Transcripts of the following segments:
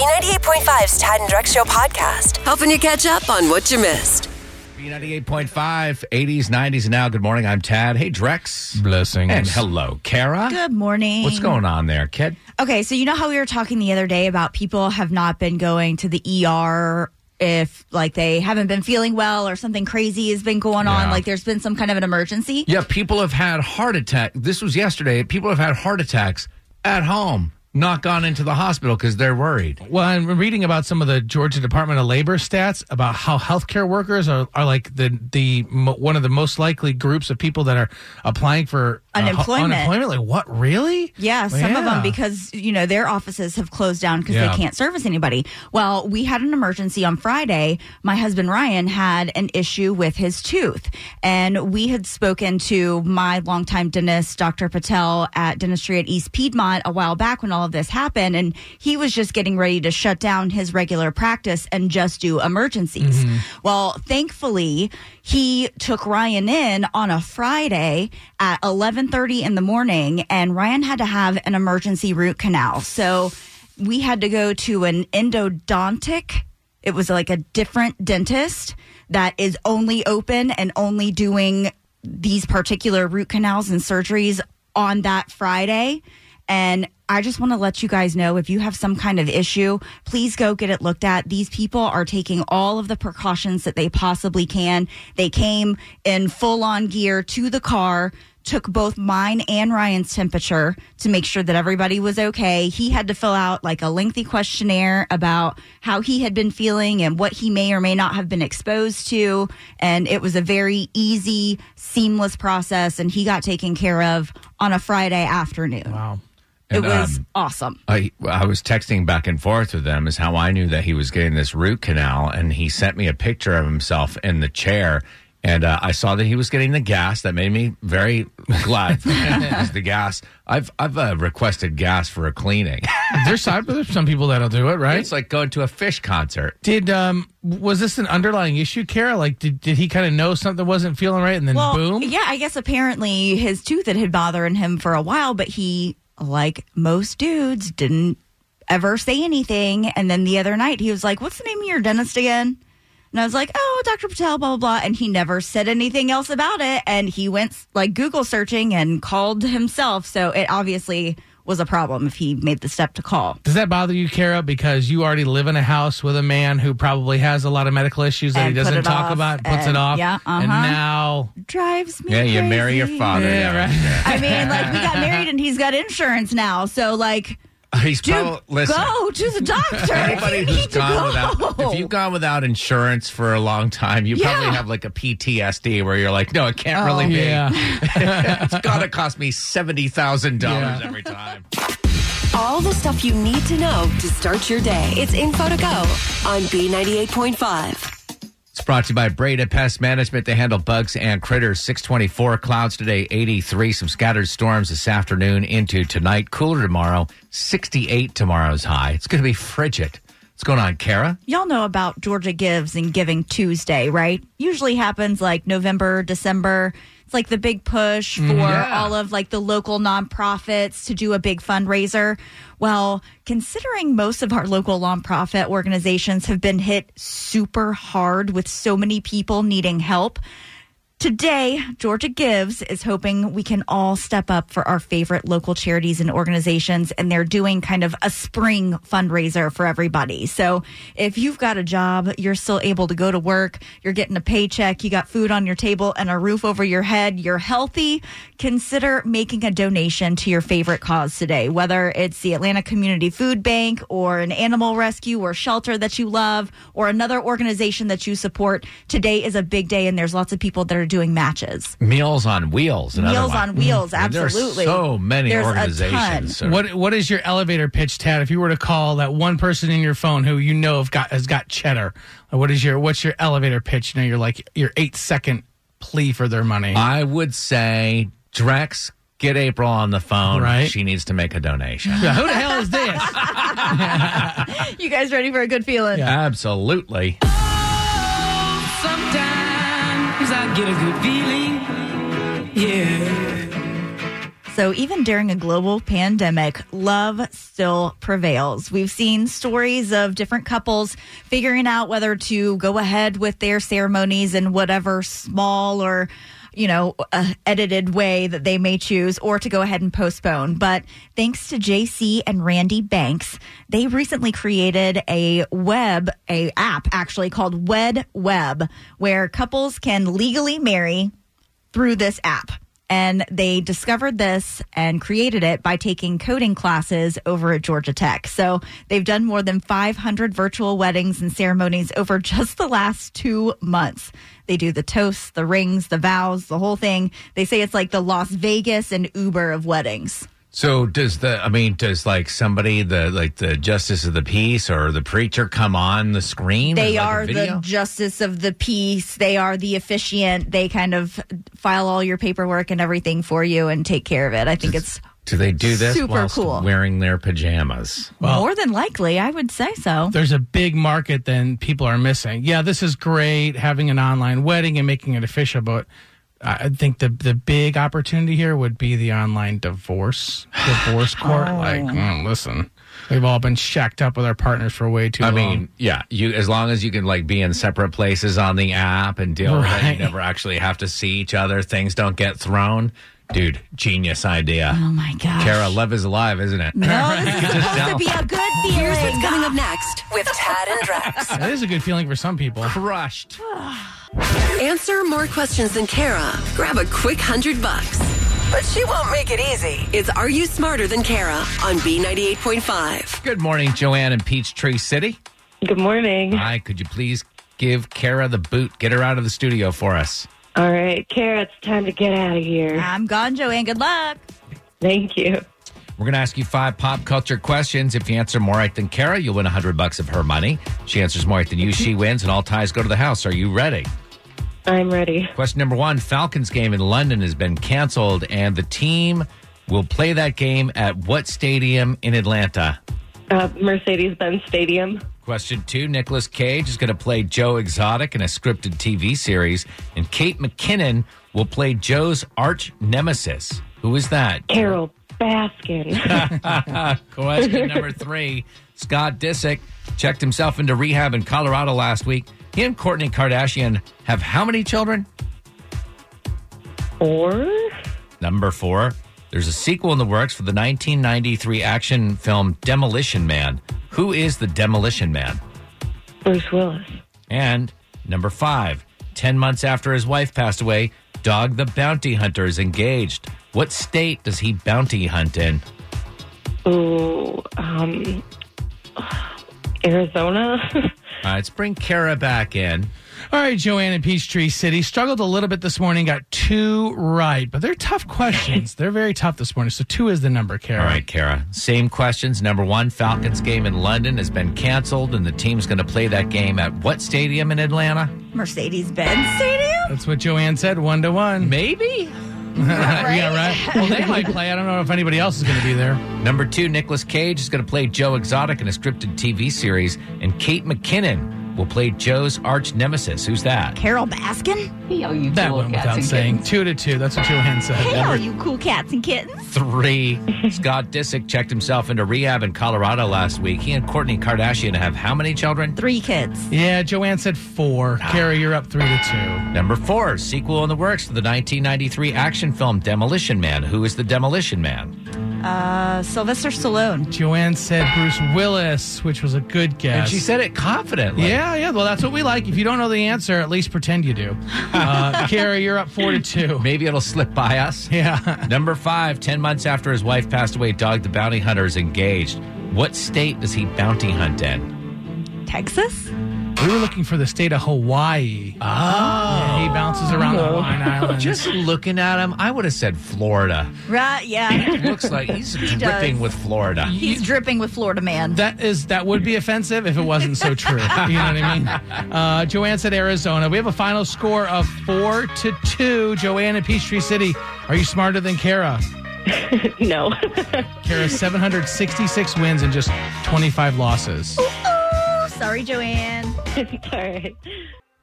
B98.5's Tad and Drex Show podcast, helping you catch up on what you missed. B98.5, 80s, 90s, and now. Good morning. I'm Tad. Hey, Drex. Blessings. And hello, Kara. Good morning. What's going on there, kid? Okay, so you know how we were talking the other day about people have not been going to the ER if like they haven't been feeling well or something crazy has been going on, Yeah. like there's been some kind of an emergency. Yeah, people have had heart attack. This was yesterday. People have had heart attacks at home, not gone into the hospital because they're worried. Well, I'm reading about some of the Georgia Department of Labor stats about how healthcare workers are, are like the the one of the most likely groups of people that are applying for uh, Unemployment. unemployment. Like what? Really? Yeah, some of them because you know their offices have closed down because Yeah. they can't service anybody. Well, we had an emergency on Friday. My husband Ryan had an issue with his tooth, and we had spoken to my longtime dentist, Dr. Patel, at Dentistry at East Piedmont a while back when all of this happened, and he was just getting ready to shut down his regular practice and just do emergencies. Well, thankfully, he took Ryan in on a Friday at 11:30 in the morning and Ryan had to have an emergency root canal. So we had to go to an endodontic. It was like a different dentist that is only open and only doing these particular root canals and surgeries on that Friday. And I just want to let you guys know if you have some kind of issue, please go get it looked at. These people are taking all of the precautions that they possibly can. They came in full on gear to the car, took both mine and Ryan's temperature to make sure that everybody was okay. He had to fill out like a lengthy questionnaire about how he had been feeling and what he may or may not have been exposed to. And it was a very easy, seamless process. And he got taken care of on a Friday afternoon. Wow. It was um, awesome. I, I was texting back and forth with them is how I knew that he was getting this root canal, and he sent me a picture of himself in the chair, and uh, I saw that he was getting the gas. That made me very glad for the gas. I've I've uh, requested gas for a cleaning. There's some, there's some people that'll do it, right? it's like going to a Phish concert. Did um was this an underlying issue, Kara? Like did did he kind of know something wasn't feeling right and then Well, boom? yeah, I guess apparently his tooth had been bothering him for a while, but he, like most dudes, didn't ever say anything. And then the other night, he was like, "What's the name of your dentist again?" And I was like, "Oh, Dr. Patel, blah blah blah." And he never said anything else about it. And he went like Google searching and called himself. So it obviously was a problem if he made the step to call. Does that bother you, Kara? Because you already live in a house with a man who probably has a lot of medical issues that And he doesn't talk off, about, puts it off. yeah, And uh-huh. now Drives me. Yeah, you marry your father. Yeah, right. I mean, like we got married and he's got insurance now. So like. He's Dude, probably listen. go to the doctor. Anybody if you who's need to gone go. without, if you've gone without insurance for a long time, you probably have like a PTSD where you're like, no, it can't really oh, be. yeah. it's gotta cost me seventy thousand dollars Yeah. every time. All the stuff you need to know to start your day. It's info to go on B98.5. It's brought to you by Breda Pest Management. They handle bugs and critters. Six twenty four clouds today, eighty three. Some scattered storms this afternoon into tonight. Cooler tomorrow. Sixty eight tomorrow's high. It's going to be frigid. What's going on, Kara? Y'all know about Georgia Gives and Giving Tuesday, right? Usually happens like November, December. It's like the big push mm, for Yeah. all of like the local nonprofits to do a big fundraiser. Well, considering most of our local nonprofit organizations have been hit super hard with so many people needing help, Today, Georgia Gives is hoping we can all step up for our favorite local charities and organizations, and they're doing kind of a spring fundraiser for everybody. So if you've got a job, you're still able to go to work, you're getting a paycheck, you got food on your table and a roof over your head, you're healthy, consider making a donation to your favorite cause today, whether it's the Atlanta Community Food Bank or an animal rescue or shelter that you love or another organization that you support. Today is a big day, and there's lots of people that are doing matches. Meals on Wheels. Meals on Wheels, mm. And there's absolutely. so many There's a organizations. ton. What what is your elevator pitch, Tad? If you were to call that one person in your phone who you know have got has got cheddar, what is your what's your elevator pitch? You know, you're like your eight second plea for their money. I would say Drex, get April on the phone. Right. She needs to make a donation. Yeah, who the hell is this? You guys ready for a good feeling? Absolutely. Get a good feeling. Yeah. So even during a global pandemic, love still prevails. We've seen stories of different couples figuring out whether to go ahead with their ceremonies in whatever small or you know, uh, edited way that they may choose or to go ahead and postpone. But thanks to JC and Randy Banks, they recently created a web, a app actually called Wed Web, where couples can legally marry through this app. And they discovered this and created it by taking coding classes over at Georgia Tech. So they've done more than 500 virtual weddings and ceremonies over just the last two months. They do the toasts, the rings, the vows, the whole thing. They say it's like the Las Vegas and Uber of weddings. So does the I mean does like somebody the like the justice of the peace or the preacher come on the screen? They like are the justice of the peace. They are the officiant. They kind of file all your paperwork and everything for you and take care of it. I think it's do they do this super cool. wearing their pajamas? Well- more than likely. I would say so. There's a big market then people are missing. Yeah, this is great having an online wedding and making it official, but I think the the big opportunity here would be the online divorce divorce court. Like, mm, listen, we've all been shacked up with our partners for way too I long. mean, yeah, you as long as you can like be in separate places on the app and deal with it, Right. you never actually have to see each other. Things don't get thrown. Dude, genius idea. Oh my gosh. Kara, love is alive, isn't it? No, this is supposed to be a good Here's what's feeling. coming up next with Tad and Drex. that is a good feeling for some people. Crushed. Answer more questions than Kara. Grab a quick hundred bucks. But she won't make it easy. It's Are You Smarter Than Kara on B98.5. Good morning, Joanne in Peachtree City. Good morning. Hi, could you please give Kara the boot? Get her out of the studio for us. All right, Kara, it's time to get out of here. I'm gone, Joanne. Good luck. Thank you. We're going to ask you five pop culture questions. If you answer more right than Kara, you'll win 100 bucks of her money. She answers more right than you, she wins, and all ties go to the house. Are you ready? I'm ready. Question number one Falcons game in London has been canceled, and the team will play that game at what stadium in Atlanta? Uh, Mercedes Benz Stadium. Question two Nicolas Cage is going to play Joe Exotic in a scripted TV series, and Kate McKinnon will play Joe's arch nemesis. Who is that? Carole Baskin. Question number three Scott Disick checked himself into rehab in Colorado last week. He and Kourtney Kardashian have how many children? Four. Number four. There's a sequel in the works for the 1993 action film Demolition Man. Who is the Demolition Man? Bruce Willis. And number five, 10 months after his wife passed away, Dog the Bounty Hunter is engaged. What state does he bounty hunt in? Ooh, um, Arizona. All right, let's bring Kara back in. All right, Joanne in Peachtree City struggled a little bit this morning, got two right, but they're tough questions. they're very tough this morning. So two is the number, Kara. All right, Kara. Same questions. Number one, Falcons game in London has been canceled, and the team's going to play that game at what stadium in Atlanta? Mercedes Benz Stadium? That's what Joanne said, one to one. Maybe. Yeah, right. Well, they might play. I don't know if anybody else is going to be there. Number two, Nicolas Cage is going to play Joe Exotic in a scripted TV series, and Kate McKinnon will play Joe's arch nemesis. Who's that? Carole Baskin? Hey, you! That went without saying. Two to two. That's what Joanne said. Hey, all you cool cats and kittens. Three, Scott Disick checked himself into rehab in Colorado last week. He and Kourtney Kardashian have how many children? Three kids. Yeah, Joanne said four. Ah. Kara, you're up three to two. Number four, sequel in the works to the 1993 action film Demolition Man. Who is the Demolition Man? Uh, Sylvester Stallone. Joanne said Bruce Willis, which was a good guess. And she said it confidently. Yeah, yeah. Well, that's what we like. If you don't know the answer, at least pretend you do. Uh, Kara, you're up four to two. Maybe it'll slip by us. Yeah. Number five, 10 months after his wife passed away, Dog the Bounty Hunter is engaged. What state does he bounty hunt in? Texas? We were looking for the state of Hawaii. Oh. Yeah, he bounces around the Hawaiian Islands. Just looking at him, I would have said Florida. Right, yeah. Looks like he's dripping does. with Florida. He's dripping with Florida man. That is that would be offensive if it wasn't so true. You know what I mean? Uh, Joanne said Arizona. We have a final score of four to two. Joanne in Peachtree City. Are you smarter than Kara? no. Kara, 766 wins and just 25 losses. Sorry, Joanne. it's all right.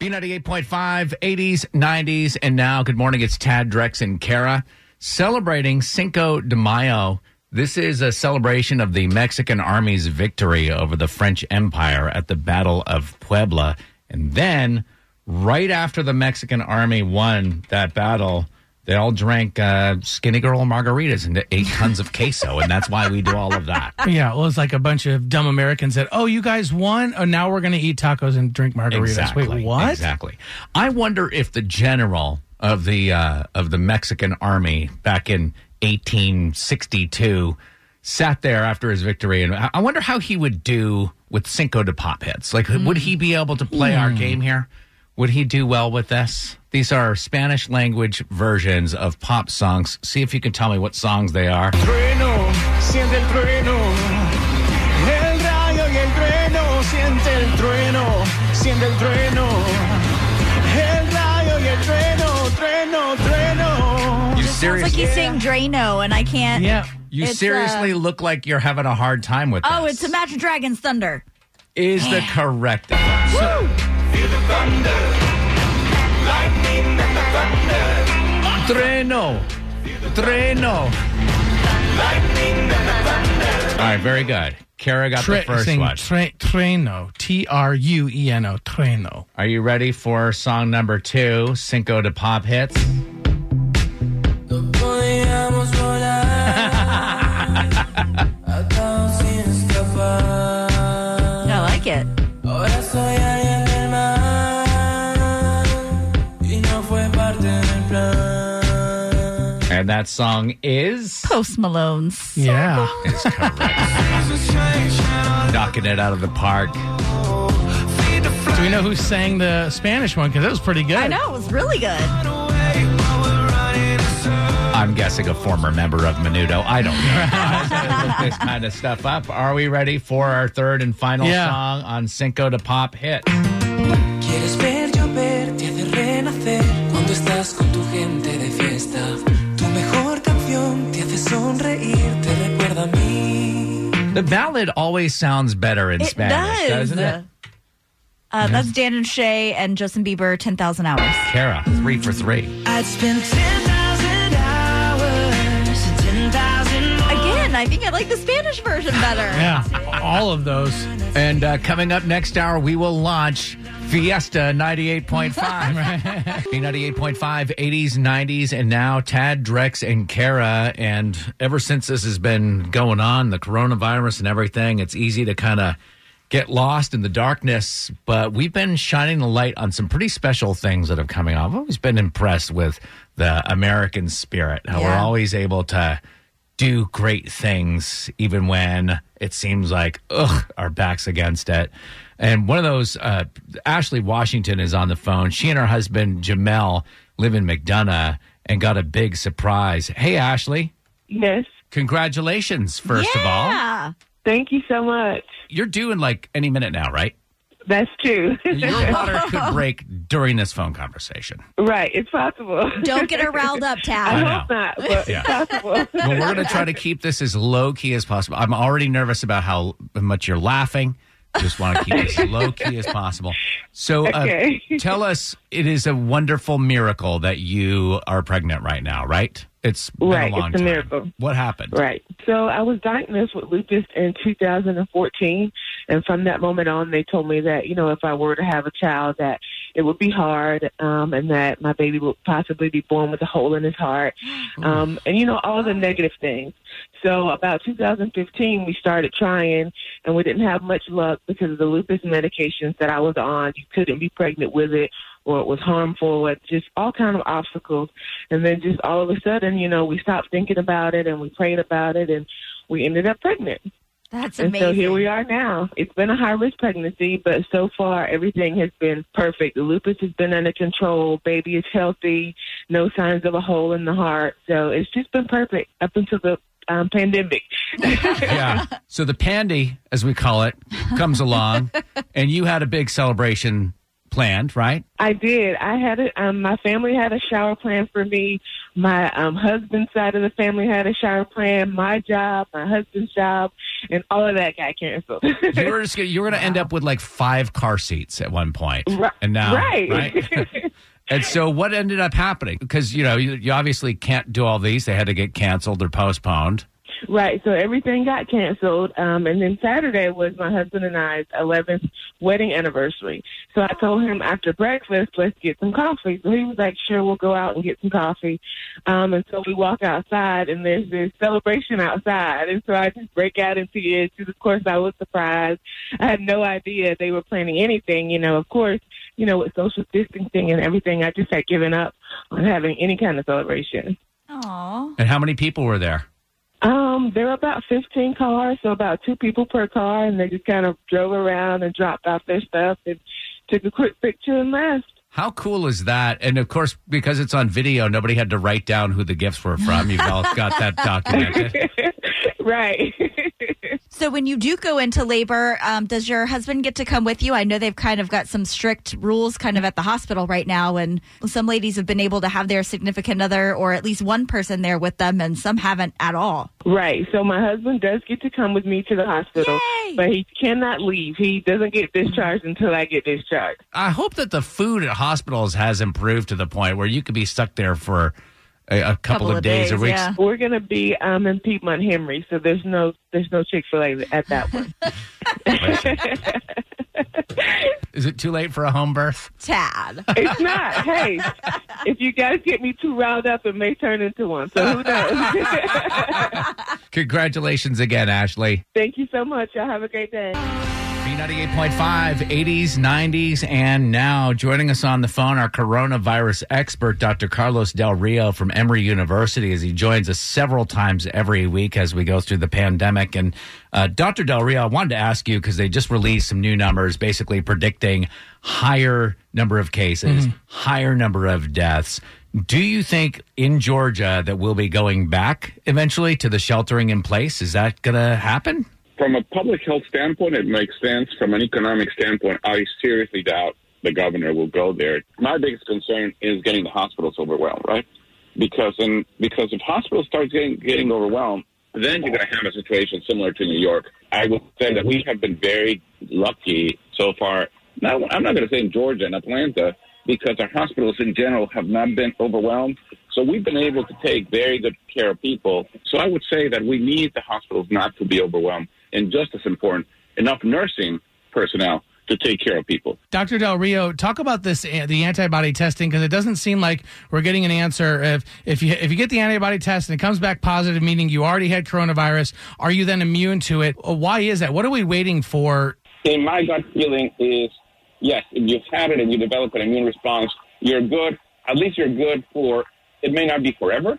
B98.5, 80s, 90s, and now, good morning. It's Tad, Drex, and Kara. celebrating Cinco de Mayo. This is a celebration of the Mexican army's victory over the French Empire at the Battle of Puebla. And then, right after the Mexican army won that battle, they all drank uh, Skinny Girl margaritas and ate tons of queso. And that's why we do all of that. Yeah, well, it's like a bunch of dumb Americans said, "Oh, you guys won. Oh, now we're going to eat tacos and drink margaritas." Exactly. Wait, what? Exactly. I wonder if the general of the uh, of the Mexican army back in 1862 sat there after his victory, and I I wonder how he would do with Cinco de Pop hits. Like, would he be able to play our game here? Would he do well with this? These are Spanish language versions of pop songs. See if you can tell me what songs they are. trueno, siente el trueno. El rayo y el trueno, siente el trueno, siente el trueno. El rayo y el trueno, trueno, trueno. You Sounds seriously, like he's saying Drano, and I can't. Yeah. you It's, seriously uh, look like you're having a hard time with Oh, this. it's Imagine Dragons Thunder. is the correct answer. Treno. Treno. All right, very good. Kara got the first one. tre- treno. T R U E N O. Treno. Are you ready for song number two, Cinco de Pop Hits? That song is, Post Malone's. Yeah. is correct. Knocking it out of the park. Do we know who sang the Spanish one? Because it was pretty good. I know, it was really good. I'm guessing a former member of Menudo. I don't know. I look this kind of stuff up. Are we ready for our third and final Yeah. song on Cinco de Pop Hit? Ballad always sounds better in It Spanish, does. doesn't it? Uh, That's Dan and Shay and Justin Bieber, 10,000 Hours. Kara, three for three. I'd spend 10,000 hours, 10,000 Again, I think I like the Spanish version better. Yeah. All of those. And uh, coming up next hour, we will launch Fiesta 98.5. B98.5, 80s, 90s, and now Tad, Drex, and Kara. And ever since this has been going on, the coronavirus and everything, it's easy to kind of get lost in the darkness. But we've been shining the light on some pretty special things that have coming out. I've always been impressed with the American spirit, how we're always able to do great things even when it seems like ugh our backs against it and one of those uh, ashley washington is on the phone she and her husband jamel live in mcdonough and got a big surprise hey ashley Yes. congratulations first of all Yeah. Thank you so much. you're due in like any minute now right That's true. your water could break during this phone conversation right. It's possible. Don't get her riled up, I Tad. know. hope not, but Yeah. it's possible. well, we're going to try to keep this as low key as possible. I'm already nervous about how much you're laughing. Just want to keep it as low key as possible. So, uh, Okay. tell us, it is a wonderful miracle that you are pregnant right now, right? It's been Right, a long it's a time. miracle. What happened? Right. So I was diagnosed with lupus in 2014, and from that moment on, they told me that you know if I were to have a child, that it would be hard, um, and that my baby would possibly be born with a hole in his heart, um, and you know all the negative things. So about 2015, we started trying, and we didn't have much luck because of the lupus medications that I was on. You couldn't be pregnant with it, or it was harmful, or just all kind of obstacles. And then just all of a sudden, you know, we stopped thinking about it, and we prayed about it, and we ended up pregnant. That's amazing. And so here we are now. It's been a high risk pregnancy, but so far everything has been perfect. The lupus has been under control. Baby is healthy. No signs of a hole in the heart. So it's just been perfect up until the um, pandemic. Yeah. So the pandy, as we call it, comes along, and you had a big celebration planned, right? I did. I had a, um, my family had a shower planned for me. My um, husband's side of the family had a shower plan. My job, my husband's job, and all of that got canceled. You were just gonna, you were going to end up with like five car seats at one point, Ri- and now right. right. And so, what ended up happening? Because you know, you, you obviously can't do all these; they had to get canceled or postponed. Right. So everything got canceled. Um, and then Saturday was my husband and I's 11th wedding anniversary. So I told him after breakfast, let's get some coffee. So he was like, sure, we'll go out and get some coffee. Um, and so we walk outside and there's this celebration outside. And so I just break out into tears. Of course, I was surprised. I had no idea they were planning anything. You know, of course, you know, with social distancing and everything, I just had given up on having any kind of celebration. Aw. And how many people were there? Um, there were about 15 cars, so about two people per car, and they just kind of drove around and dropped off their stuff and took a quick picture and left. How cool is that? And of course, because it's on video, nobody had to write down who the gifts were from. You've all got that documented. right. So when you do go into labor, um, does your husband get to come with you? I know they've kind of got some strict rules kind of at the hospital right now, and some ladies have been able to have their significant other or at least one person there with them, and some haven't at all. right. So my husband does get to come with me to the hospital, Yay! but he cannot leave. He doesn't get discharged until I get discharged. I hope that the food at hospitals has improved to the point where you could be stuck there for a, a couple, of, days, or weeks. yeah. We're gonna be um in Piedmont Henry, so there's no there's no Chick Fil A at that one. Is it too late for a home birth? Tad. it's not. Hey, if you guys get me too riled up, it may turn into one. So who knows? Congratulations again, Ashley. Thank you so much. Y'all have a great day. B98.5, 80s, 90s, and now joining us on the phone, our coronavirus expert, Dr. Carlos Del Rio from Emory University, as he joins us several times every week as we go through the pandemic. And uh, Dr. Del Rio, I wanted to ask you because they just released some new numbers basically predicting higher number of cases, higher number of deaths. Do you think in Georgia that we'll be going back eventually to the sheltering in place? Is that going to happen? From a public health standpoint, it makes sense. From an economic standpoint, I seriously doubt the governor will go there. My biggest concern is getting the hospitals overwhelmed, right? Because because if hospitals start getting getting overwhelmed, then you're going to have a situation similar to New York. I would say that we have been very lucky so far. Now, I'm not going to say in Georgia and Atlanta because our hospitals in general have not been overwhelmed. So we've been able to take very good care of people. So I would say that we need the hospitals not to be overwhelmed, and just as important, enough nursing personnel to take care of people. Dr. Del Rio, talk about this uh, the antibody testing because it doesn't seem like we're getting an answer. If if you if you get the antibody test and it comes back positive, meaning you already had coronavirus, are you then immune to it? Uh, Why is that? What are we waiting for? in my gut feeling is yes, if you've had it and you develop an immune response, you're good. At least you're good for, it may not be forever,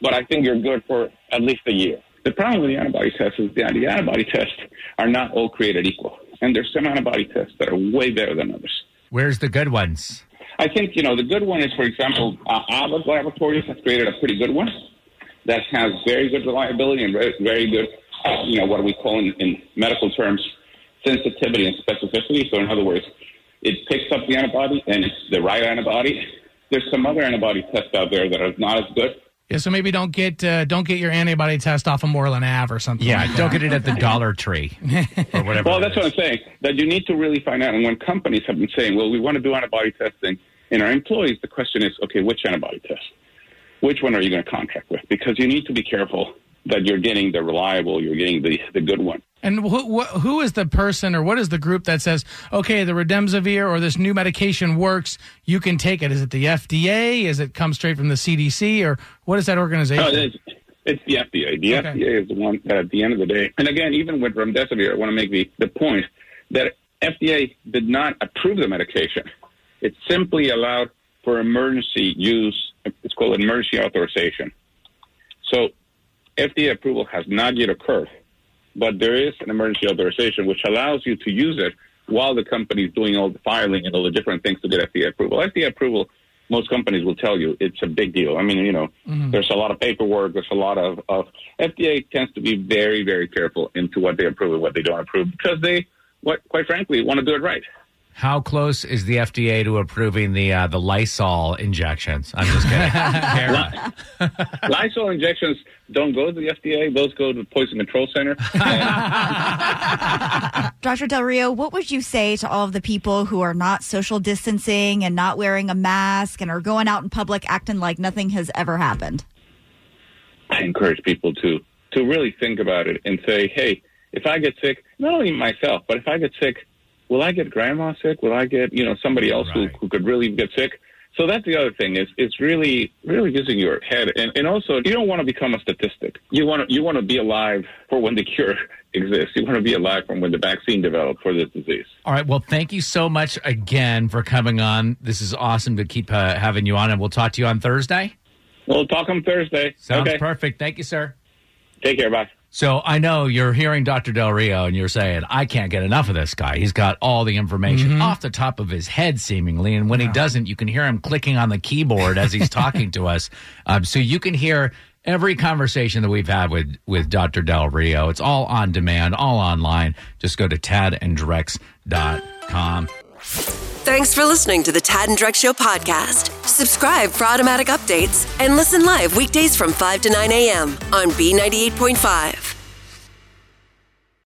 but I think you're good for at least a year. The problem with the antibody test is that the antibody tests are not all created equal. And there's some antibody tests that are way better than others. Where's the good ones? I think, you know, the good one is, for example, uh, Abbott Laboratories has created a pretty good one that has very good reliability and very, very good, uh, you know, what we call in, in medical terms, sensitivity and specificity. So in other words, it picks up the antibody and it's the right antibody. There's some other antibody tests out there that are not as good. Yeah, so maybe don't get uh, don't get your antibody test off of Moreland Ave or something. Yeah, like don't get it at the Dollar Tree or whatever. Well, it that's what I'm saying. That you need to really find out. And when companies have been saying, well, we want to do antibody testing in our employees, the question is, okay, which antibody test? Which one are you going to contract with? Because you need to be careful that you're getting the reliable, you're getting the, the good one. And who, wh- who is the person or what is the group that says, okay, the Remdesivir or this new medication works, you can take it? Is it the FDA? Is it come straight from the CDC? Or what is that organization? No, it's, it's the FDA. The Okay. FDA is the one that at the end of the day, and again, even with remdesivir, I want to make the, the point that FDA did not approve the medication. It simply allowed for emergency use. It's called emergency authorization. So FDA approval has not yet occurred, but there is an emergency authorization which allows you to use it while the company is doing all the filing and all the different things to get FDA approval. FDA approval, most companies will tell you it's a big deal. I mean, you know, mm-hmm. there's a lot of paperwork, there's a lot of, of FDA tends to be very, very careful into what they approve and what they don't approve because they, what, quite frankly, want to do it right. How close is the FDA to approving the uh, the Lysol injections? I'm just kidding. Lysol injections don't go to the FDA; those go to the Poison Control Center. Dr. Del Rio, what would you say to all of the people who are not social distancing and not wearing a mask and are going out in public acting like nothing has ever happened? I encourage people to to really think about it and say, hey, if I get sick, not only myself, but if I get sick, will I get grandma sick? Will I get you know somebody else Right. who, who could really get sick? So that's the other thing is it's really really using your head and, and also you don't want to become a statistic. You want to you want to be alive for when the cure exists. You want to be alive from when the vaccine developed for this disease. All right. Well, thank you so much again for coming on. This is awesome to keep uh, having you on, and we'll talk to you on Thursday. We'll talk on Thursday. Sounds okay. perfect. Thank you, sir. Take care. Bye. So I know you're hearing Dr. Del Rio and you're saying, I can't get enough of this guy. He's got all the information off the top of his head, seemingly. And when he doesn't, you can hear him clicking on the keyboard as he's talking to us. Um, so you can hear every conversation that we've had with, with Dr. Del Rio. It's all on demand, all online. Just go to tadandrex.com. Thanks for listening to the Tad and Drex Show podcast. Subscribe for automatic updates and listen live weekdays from 5 to 9 a.m. on B98.5.